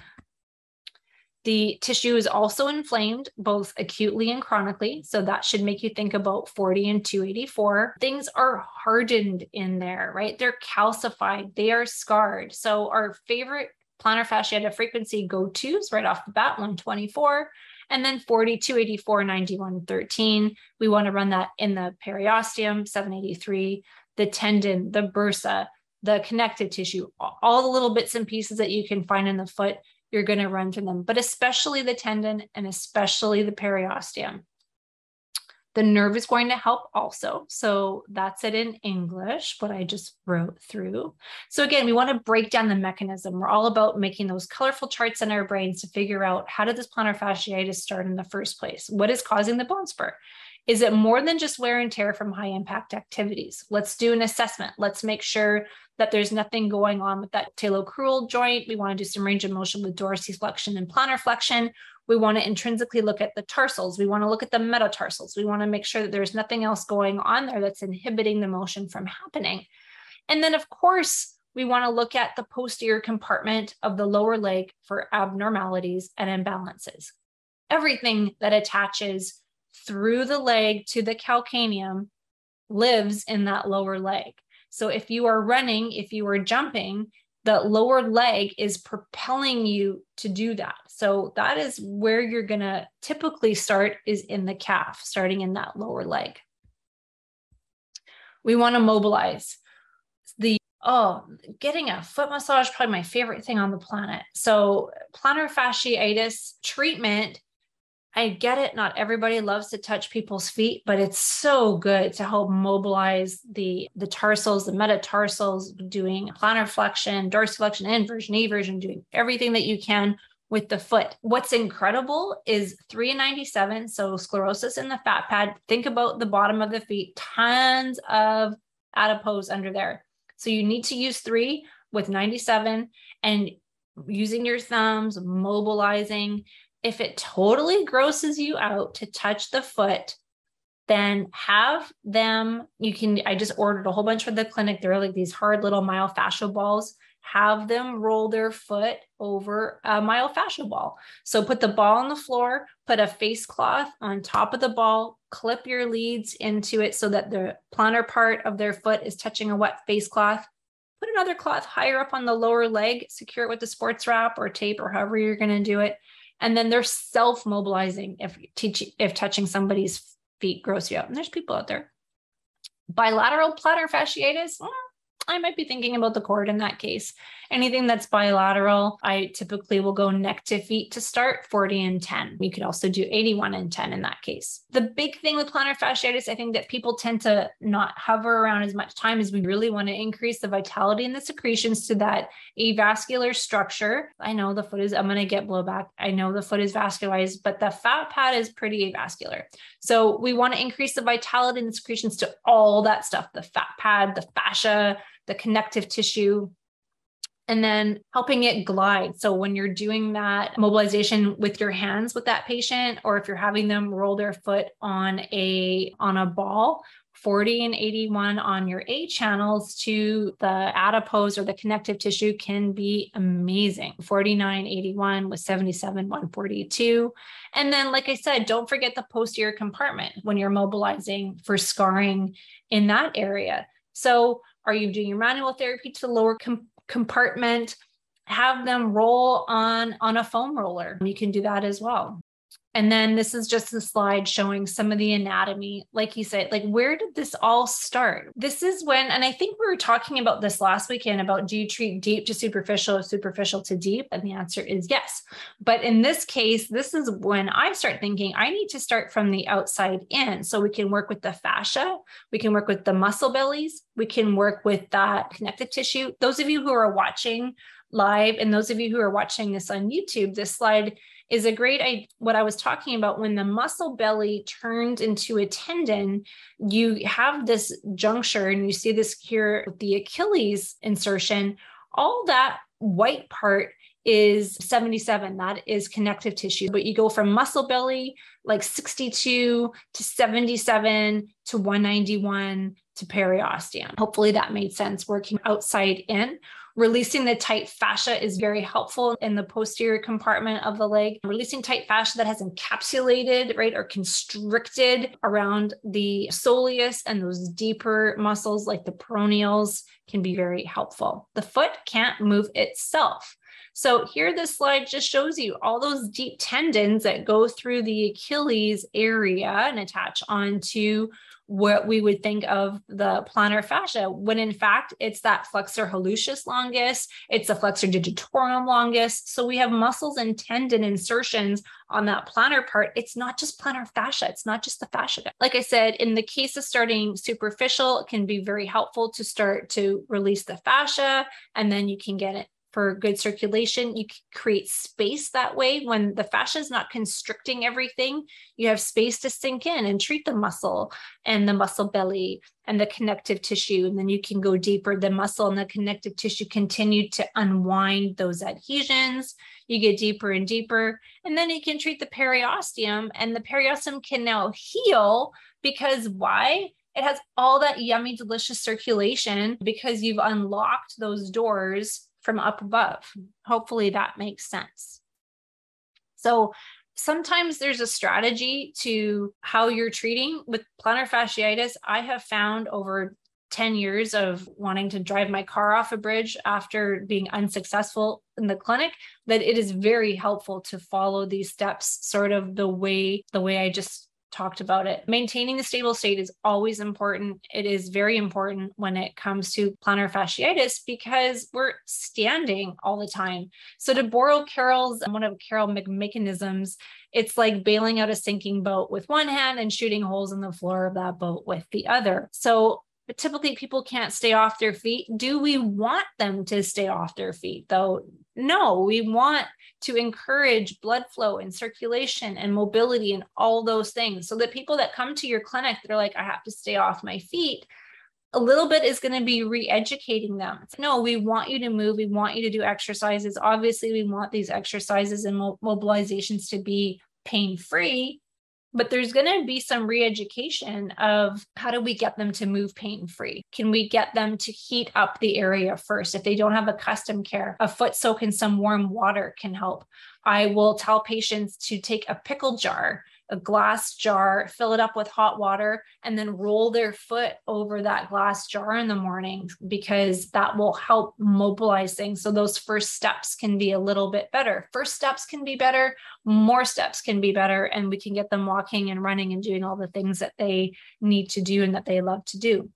The tissue is also inflamed, both acutely and chronically. So that should make you think about 40 and 284. Things are hardened in there, right? They're calcified, they are scarred. So our favorite plantar fasciitis frequency go tos right off the bat 124 and then 40, 284, 91, 13. We want to run that in the periosteum, 783, the tendon, the bursa, the connective tissue, all the little bits and pieces that you can find in the foot, you're going to run through them, but especially the tendon and especially the periosteum. The nerve is going to help also. So that's it in English, what I just wrote through. So again, we want to break down the mechanism. We're all about making those colorful charts in our brains to figure out how did this plantar fasciitis start in the first place? What is causing the bone spur? Is it more than just wear and tear from high impact activities? Let's do an assessment. Let's make sure that there's nothing going on with that talocrural joint. We want to do some range of motion with dorsiflexion and plantar flexion. We want to intrinsically look at the tarsals. We want to look at the metatarsals. We want to make sure that there's nothing else going on there that's inhibiting the motion from happening. And then, of course, we want to look at the posterior compartment of the lower leg for abnormalities and imbalances. Everything that attaches through the leg to the calcaneum lives in that lower leg. So if you are running, if you are jumping, the lower leg is propelling you to do that. So that is where you're going to typically start is in the calf, starting in that lower leg. We want to mobilize the oh, getting a foot massage probably my favorite thing on the planet. So plantar fasciitis treatment I get it. Not everybody loves to touch people's feet, but it's so good to help mobilize the the tarsals, the metatarsals, doing plantar flexion, dorsiflexion, inversion, eversion, doing everything that you can with the foot. What's incredible is 397, so sclerosis in the fat pad. Think about the bottom of the feet, tons of adipose under there. So you need to use three with 97 and using your thumbs, mobilizing if it totally grosses you out to touch the foot, then have them. You can, I just ordered a whole bunch for the clinic. They're like these hard little myofascial balls. Have them roll their foot over a myofascial ball. So put the ball on the floor, put a face cloth on top of the ball, clip your leads into it so that the plantar part of their foot is touching a wet face cloth. Put another cloth higher up on the lower leg, secure it with a sports wrap or tape or however you're going to do it and then they're self-mobilizing if teaching if touching somebody's feet gross you out. And there's people out there. Bilateral plantar fasciitis mm, I might be thinking about the cord in that case. Anything that's bilateral, I typically will go neck to feet to start 40 and 10. We could also do 81 and 10 in that case. The big thing with plantar fasciitis, I think that people tend to not hover around as much time as we really want to increase the vitality and the secretions to that avascular structure. I know the foot is, I'm going to get blowback. I know the foot is vascularized, but the fat pad is pretty avascular. So we want to increase the vitality and the secretions to all that stuff the fat pad, the fascia, the connective tissue, and then helping it glide. So when you're doing that mobilization with your hands with that patient, or if you're having them roll their foot on a on a ball, 40 and 81 on your A channels to the adipose or the connective tissue can be amazing. 49, 81 with 77, 142. And then, like I said, don't forget the posterior compartment when you're mobilizing for scarring in that area. So are you doing your manual therapy to the lower com- compartment? Have them roll on on a foam roller. You can do that as well. And then this is just a slide showing some of the anatomy. Like you said, like where did this all start? This is when, and I think we were talking about this last weekend about do you treat deep to superficial superficial to deep? And the answer is yes. But in this case, this is when I start thinking I need to start from the outside in. So we can work with the fascia, we can work with the muscle bellies, we can work with that connective tissue. Those of you who are watching live and those of you who are watching this on YouTube, this slide is a great I, what I was talking about when the muscle belly turned into a tendon, you have this juncture and you see this here with the Achilles insertion, all that white part is 77 that is connective tissue. But you go from muscle belly like 62 to 77 to 191 to periosteum. Hopefully that made sense working outside in Releasing the tight fascia is very helpful in the posterior compartment of the leg. Releasing tight fascia that has encapsulated, right, or constricted around the soleus and those deeper muscles like the peroneals can be very helpful. The foot can't move itself. So here this slide just shows you all those deep tendons that go through the Achilles area and attach onto what we would think of the plantar fascia, when in fact it's that flexor hallucis longus, it's the flexor digitorum longus. So we have muscles and tendon insertions on that plantar part. It's not just plantar fascia, it's not just the fascia. Like I said, in the case of starting superficial, it can be very helpful to start to release the fascia, and then you can get it for good circulation. You create space that way. When the fascia is not constricting everything, you have space to sink in and treat the muscle and the muscle belly and the connective tissue. And then you can go deeper. The muscle and the connective tissue continue to unwind those adhesions. You get deeper and deeper. And then you can treat the periosteum, and the periosteum can now heal because why? It has all that yummy, delicious circulation because you've unlocked those doors from up above. Hopefully that makes sense. So sometimes there's a strategy to how you're treating with plantar fasciitis. I have found over 10 years of wanting to drive my car off a bridge after being unsuccessful in the clinic that it is very helpful to follow these steps sort of the way the way I just talked about it. Maintaining the stable state is always important. It is very important when it comes to plantar fasciitis because we're standing all the time. So to borrow Carol's one of Carol mechanisms, it's like bailing out a sinking boat with one hand and shooting holes in the floor of that boat with the other. So but typically people can't stay off their feet. Do we want them to stay off their feet though? No, we want to encourage blood flow and circulation and mobility and all those things. So that people that come to your clinic, they're like, I have to stay off my feet. A little bit is going to be re educating them. No, we want you to move. We want you to do exercises. Obviously, we want these exercises and mobilizations to be pain free but there's going to be some re-education of how do we get them to move pain free? Can we get them to heat up the area first? If they don't have a custom care a foot soak in some warm water can help. I will tell patients to take a pickle jar a glass jar, fill it up with hot water, and then roll their foot over that glass jar in the morning because that will help mobilize things. So those first steps can be a little bit better. First steps can be better, more steps can be better, and we can get them walking and running and doing all the things that they need to do and that they love to do.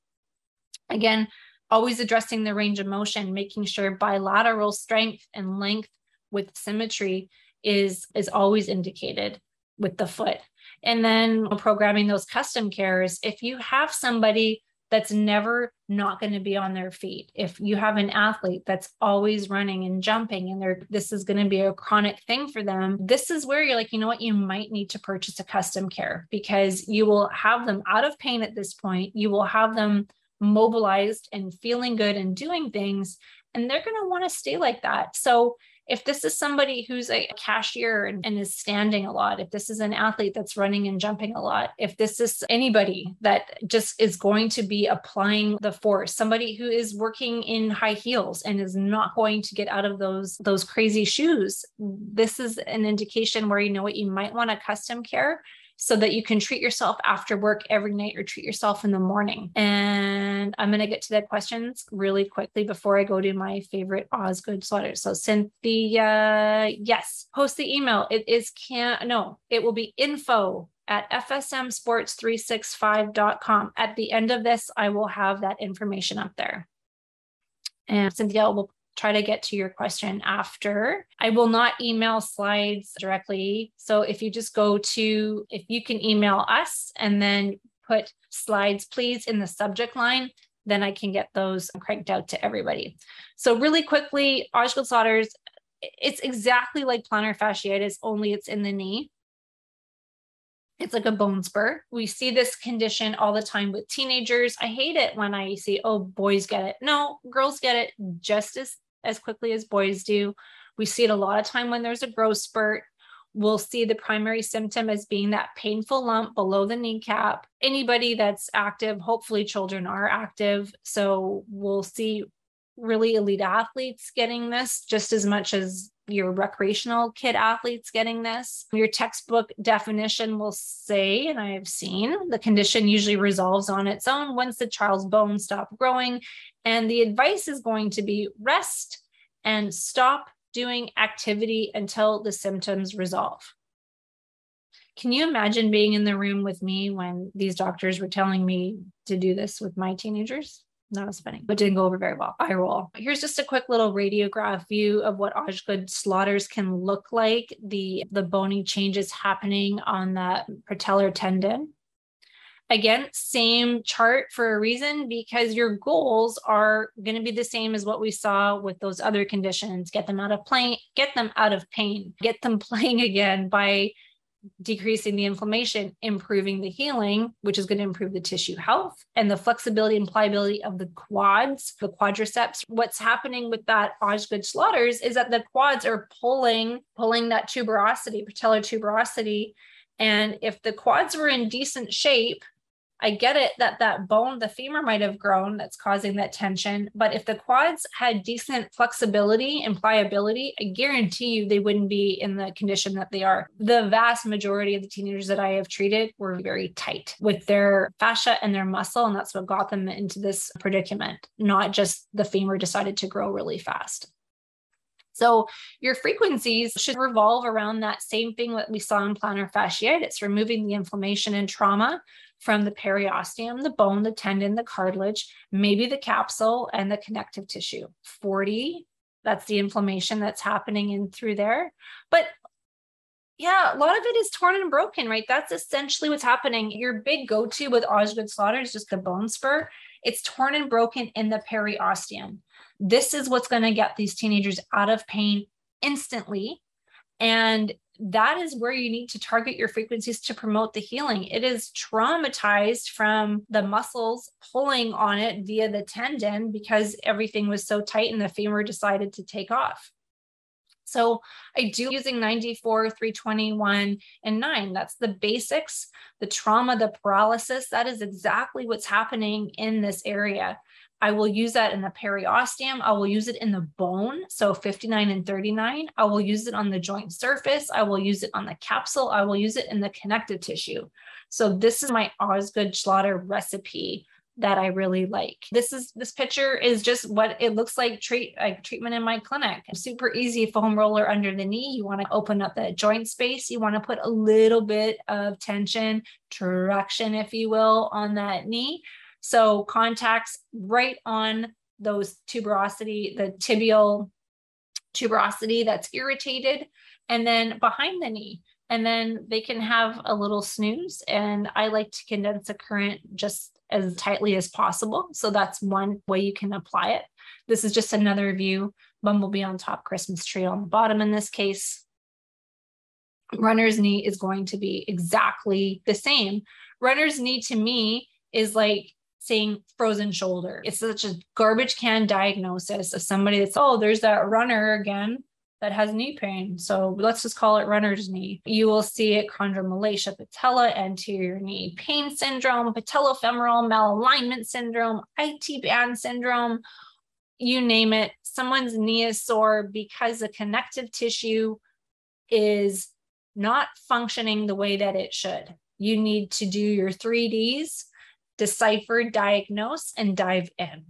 Again, always addressing the range of motion, making sure bilateral strength and length with symmetry is is always indicated with the foot. And then programming those custom cares. If you have somebody that's never not going to be on their feet, if you have an athlete that's always running and jumping and they're this is going to be a chronic thing for them, this is where you're like, you know what, you might need to purchase a custom care because you will have them out of pain at this point. You will have them mobilized and feeling good and doing things and they're going to want to stay like that. So if this is somebody who's a cashier and, and, is standing a lot, if this is an athlete that's running and jumping a lot, if this is anybody that just is going to be applying the force, somebody who is working in high heels and is not going to get out of those those crazy shoes, this is an indication where you know what you might want a custom care so that you can treat yourself after work every night or treat yourself in the morning. And I'm going to get to the questions really quickly before I go to my favorite Osgood Schlatter. So Cynthia, yes, post the email. It is can't, no, it will be info at fsmsports365.com. At the end of this, I will have that information up there. And Cynthia will try to get to your question after. I will not email slides directly. So if you just go to, if you can email us and then put slides, please, in the subject line, then I can get those cranked out to everybody. So really quickly, Osgood Schlatters, it's exactly like plantar fasciitis, only it's in the knee. It's like a bone spur. We see this condition all the time with teenagers. I hate it when I see, oh, boys get it. No, girls get it just as as quickly as boys do. We see it a lot of time when there's a growth spurt. We'll see the primary symptom as being that painful lump below the kneecap. Anybody that's active, hopefully children are active. So we'll see really elite athletes getting this just as much as your recreational kid athletes getting this. Your textbook definition will say, and I have seen, the condition usually resolves on its own once the child's bones stop growing. And the advice is going to be rest and stop doing activity until the symptoms resolve. Can you imagine being in the room with me when these doctors were telling me to do this with my teenagers? That was funny, but didn't go over very well. I roll. Here's just a quick little radiograph view of what Osgood Schlatters can look like. The the bony changes happening on that patellar tendon. Again, same chart for a reason because your goals are going to be the same as what we saw with those other conditions. Get them out of pain, get them out of pain, get them (laughs) playing again by decreasing the inflammation, improving the healing, which is going to improve the tissue health and the flexibility and pliability of the quads, the quadriceps. What's happening with that Osgood Schlatter's is that the quads are pulling, pulling that tuberosity, patellar tuberosity. And if the quads were in decent shape, I get it that that bone, the femur might have grown that's causing that tension. But if the quads had decent flexibility and pliability, I guarantee you they wouldn't be in the condition that they are. The vast majority of the teenagers that I have treated were very tight with their fascia and their muscle. And that's what got them into this predicament, not just the femur decided to grow really fast. So your frequencies should revolve around that same thing that we saw in plantar fasciitis, removing the inflammation and trauma from the periosteum, the bone, the tendon, the cartilage, maybe the capsule and the connective tissue. 40, that's the inflammation that's happening in through there. But yeah, a lot of it is torn and broken, right? That's essentially what's happening. Your big go to with Osgood Schlatter is just the bone spur. It's torn and broken in the periosteum. This is what's going to get these teenagers out of pain instantly. And that is where you need to target your frequencies to promote the healing. It is traumatized from the muscles pulling on it via the tendon because everything was so tight and the femur decided to take off. So I do using 94, 321, and 9. That's the basics, the trauma, the paralysis. That is exactly what's happening in this area. I will use that in the periosteum. I will use it in the bone. So 59 and 39. I will use it on the joint surface. I will use it on the capsule. I will use it in the connective tissue. So this is my Osgood Schlatter recipe that I really like. This is this picture is just what it looks like treat like treatment in my clinic. Super easy foam roller under the knee. You want to open up the joint space. You want to put a little bit of tension, traction, if you will, on that knee. So contacts right on those tuberosity, the tibial tuberosity that's irritated, and then behind the knee. And then they can have a little snooze. And I like to condense the current just as tightly as possible. So that's one way you can apply it. This is just another view. Bumblebee on top, Christmas tree on the bottom in this case. Runner's knee is going to be exactly the same. Runner's knee to me is like saying frozen shoulder. It's such a garbage can diagnosis of somebody that's, oh, there's that runner again that has knee pain. So let's just call it runner's knee. You will see it chondromalacia patella, anterior knee pain syndrome, patellofemoral malalignment syndrome, IT band syndrome, you name it. Someone's knee is sore because the connective tissue is not functioning the way that it should. You need to do your 3Ds decipher, diagnose, and dive in.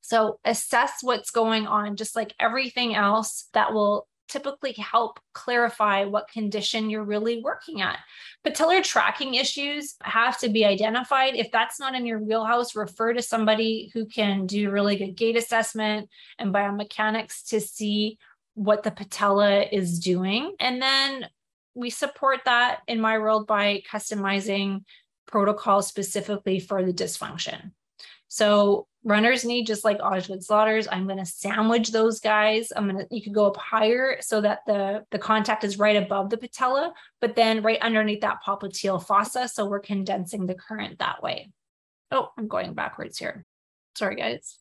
So assess what's going on, just like everything else that will typically help clarify what condition you're really working at. Patellar tracking issues have to be identified. If that's not in your wheelhouse, refer to somebody who can do really good gait assessment and biomechanics to see what the patella is doing. And then we support that in my world by customizing protocol specifically for the dysfunction. So runners need just like Osgood Schlatters. I'm going to sandwich those guys. I'm going to, you could go up higher so that the, the contact is right above the patella, but then right underneath that popliteal fossa. So we're condensing the current that way. Oh, I'm going backwards here. Sorry, guys.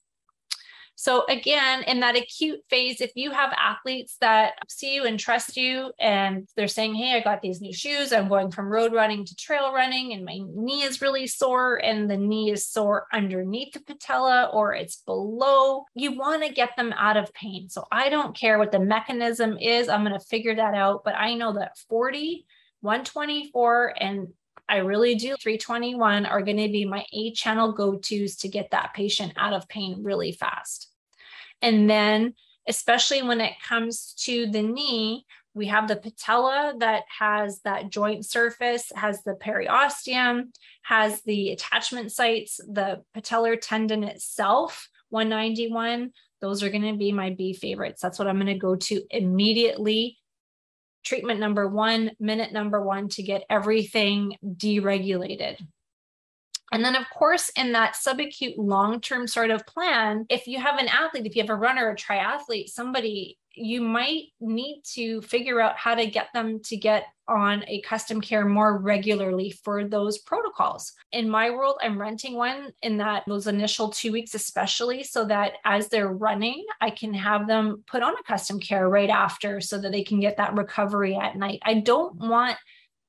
So again, in that acute phase, if you have athletes that see you and trust you and they're saying, Hey, I got these new shoes, I'm going from road running to trail running, and my knee is really sore, and the knee is sore underneath the patella or it's below, you want to get them out of pain. So I don't care what the mechanism is, I'm going to figure that out. But I know that 40, 124, and I really do. 321 are going to be my A channel go tos to get that patient out of pain really fast. And then, especially when it comes to the knee, we have the patella that has that joint surface, has the periosteum, has the attachment sites, the patellar tendon itself, 191. Those are going to be my B favorites. That's what I'm going to go to immediately treatment number one, minute number one to get everything deregulated. And then, of course, in that subacute long term sort of plan, if you have an athlete, if you have a runner, a triathlete, somebody, you might need to figure out how to get them to get on a custom care more regularly for those protocols. In my world, I'm renting one in that those initial two weeks, especially so that as they're running, I can have them put on a custom care right after so that they can get that recovery at night. I don't want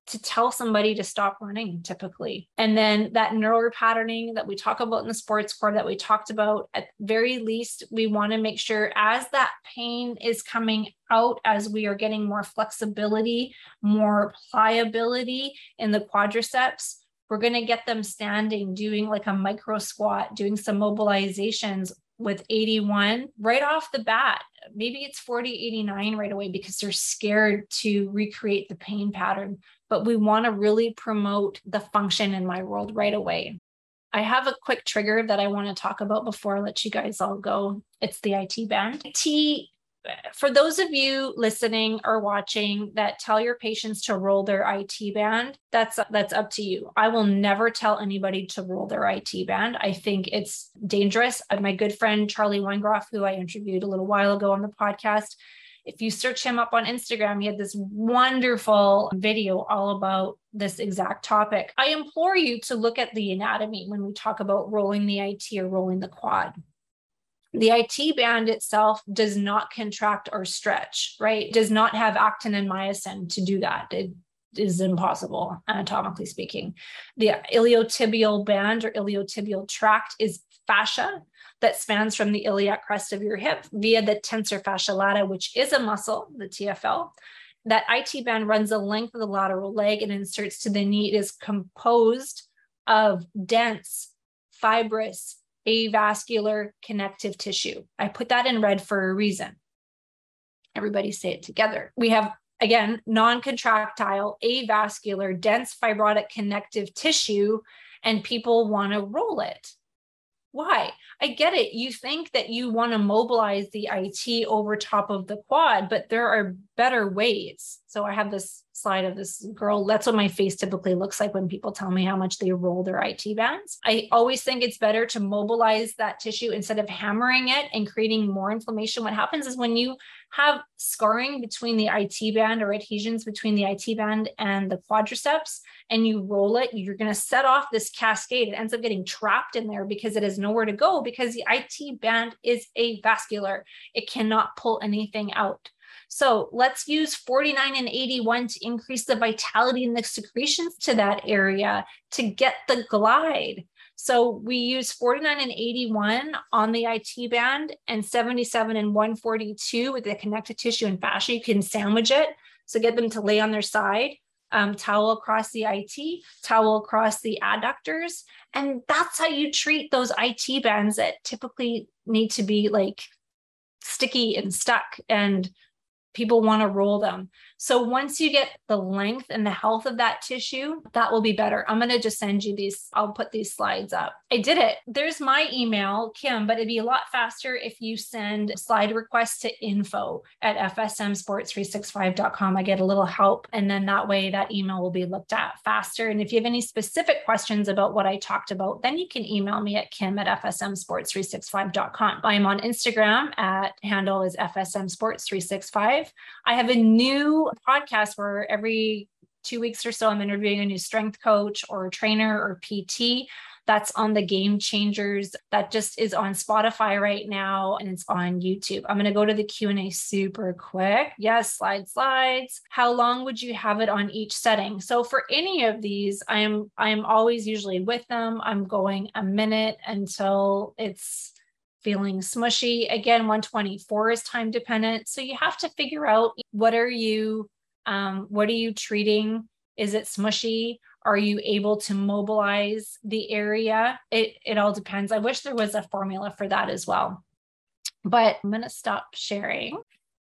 to tell somebody to stop running typically. And then that neural patterning that we talk about in the sports core that we talked about, at very least, we want to make sure as that pain is coming out, as we are getting more flexibility, more pliability in the quadriceps, we're going to get them standing, doing like a micro squat, doing some mobilizations with 81 right off the bat. Maybe it's 40, 89 right away because they're scared to recreate the pain pattern but we want to really promote the function in my world right away. I have a quick trigger that I want to talk about before I let you guys all go. It's the IT band. IT, for those of you listening or watching that tell your patients to roll their IT band, that's that's up to you. I will never tell anybody to roll their IT band. I think it's dangerous. Uh, my good friend Charlie Weingroff, who I interviewed a little while ago on the podcast, if you search him up on Instagram, he had this wonderful video all about this exact topic. I implore you to look at the anatomy when we talk about rolling the IT or rolling the quad. The IT band itself does not contract or stretch, right? Does not have actin and myosin to do that. It is impossible, anatomically speaking. The iliotibial band or iliotibial tract is fascia that spans from the iliac crest of your hip via the tensor fascia lata, which is a muscle, the TFL. That IT band runs the length of the lateral leg and inserts to the knee. It is composed of dense, fibrous, avascular connective tissue. I put that in red for a reason. Everybody say it together. We have, again, non contractile, avascular, dense fibrotic connective tissue, and people want to roll it why? I get it. You think that you want to mobilize the IT over top of the quad, but there are better ways. So I have this slide of this girl. That's what my face typically looks like when people tell me how much they roll their IT bands. I always think it's better to mobilize that tissue instead of hammering it and creating more inflammation. What happens is when you have scarring between the IT band or adhesions between the IT band and the quadriceps, and you roll it, you're going to set off this cascade. It ends up getting trapped in there because it has nowhere to go because the IT band is avascular. It cannot pull anything out. So let's use 49 and 81 to increase the vitality and the secretions to that area to get the glide. So we use 49 and 81 on the IT band and 77 and 142 with the connective tissue and fascia. You can sandwich it. So get them to lay on their side, um, towel across the IT, towel across the adductors. And that's how you treat those IT bands that typically need to be like sticky and stuck and people want to roll them. So once you get the length and the health of that tissue, that will be better. I'm going to just send you these. I'll put these slides up. I did it. There's my email, Kim, but it'd be a lot faster if you send slide requests to info at fsmsports365.com. I get a little help. And then that way that email will be looked at faster. And if you have any specific questions about what I talked about, then you can email me at kim at fsmsports365.com. I'm on Instagram at handle is fsmsports365. I have a new podcast where every two weeks or so I'm interviewing a new strength coach or trainer or PT. That's on the Game Changers. That just is on Spotify right now and it's on YouTube. I'm going to go to the Q&A super quick. Yes, slide slides. How long would you have it on each setting? So for any of these, I'm I'm always usually with them. I'm going a minute until it's feeling smushy. Again, 124 is time dependent. So you have to figure out what are you um, what are you treating? Is it smushy? Are you able to mobilize the area? It it all depends. I wish there was a formula for that as well. But I'm going to stop sharing.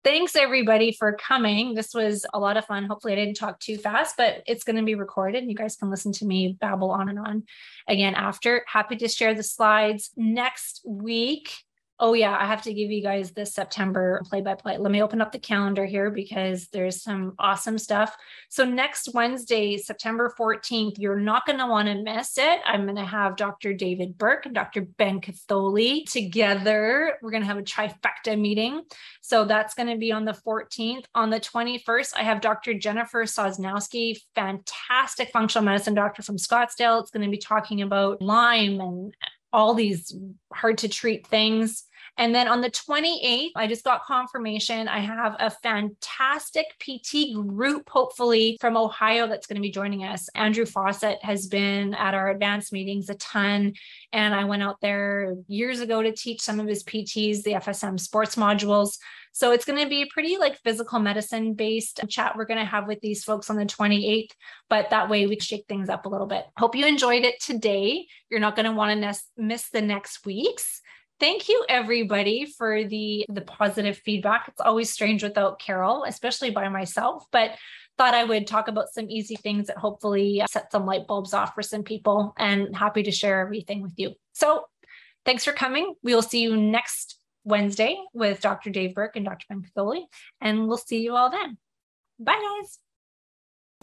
Thanks everybody for coming. This was a lot of fun. Hopefully, I didn't talk too fast, but it's going to be recorded. You guys can listen to me babble on and on again after. Happy to share the slides next week. Oh, yeah, I have to give you guys this September play by play. Let me open up the calendar here because there's some awesome stuff. So, next Wednesday, September 14th, you're not going to want to miss it. I'm going to have Dr. David Burke and Dr. Ben Katholi together. We're going to have a trifecta meeting. So, that's going to be on the 14th. On the 21st, I have Dr. Jennifer Sosnowski, fantastic functional medicine doctor from Scottsdale. It's going to be talking about Lyme and all these hard to treat things. And then on the 28th, I just got confirmation. I have a fantastic PT group, hopefully from Ohio, that's going to be joining us. Andrew Fawcett has been at our advanced meetings a ton. And I went out there years ago to teach some of his PTs, the FSM sports modules. So it's going to be a pretty like physical medicine based chat we're going to have with these folks on the 28th, but that way we shake things up a little bit. Hope you enjoyed it today. You're not going to want to miss the next weeks thank you everybody for the the positive feedback. It's always strange without carol especially by myself but thought i would talk about some easy things that hopefully uh, set some light bulbs off for some people and happy to share everything with you. So thanks for coming. We will see you next wednesday with dr dave burke and dr ben Katholi, and we'll see you all then. Bye guys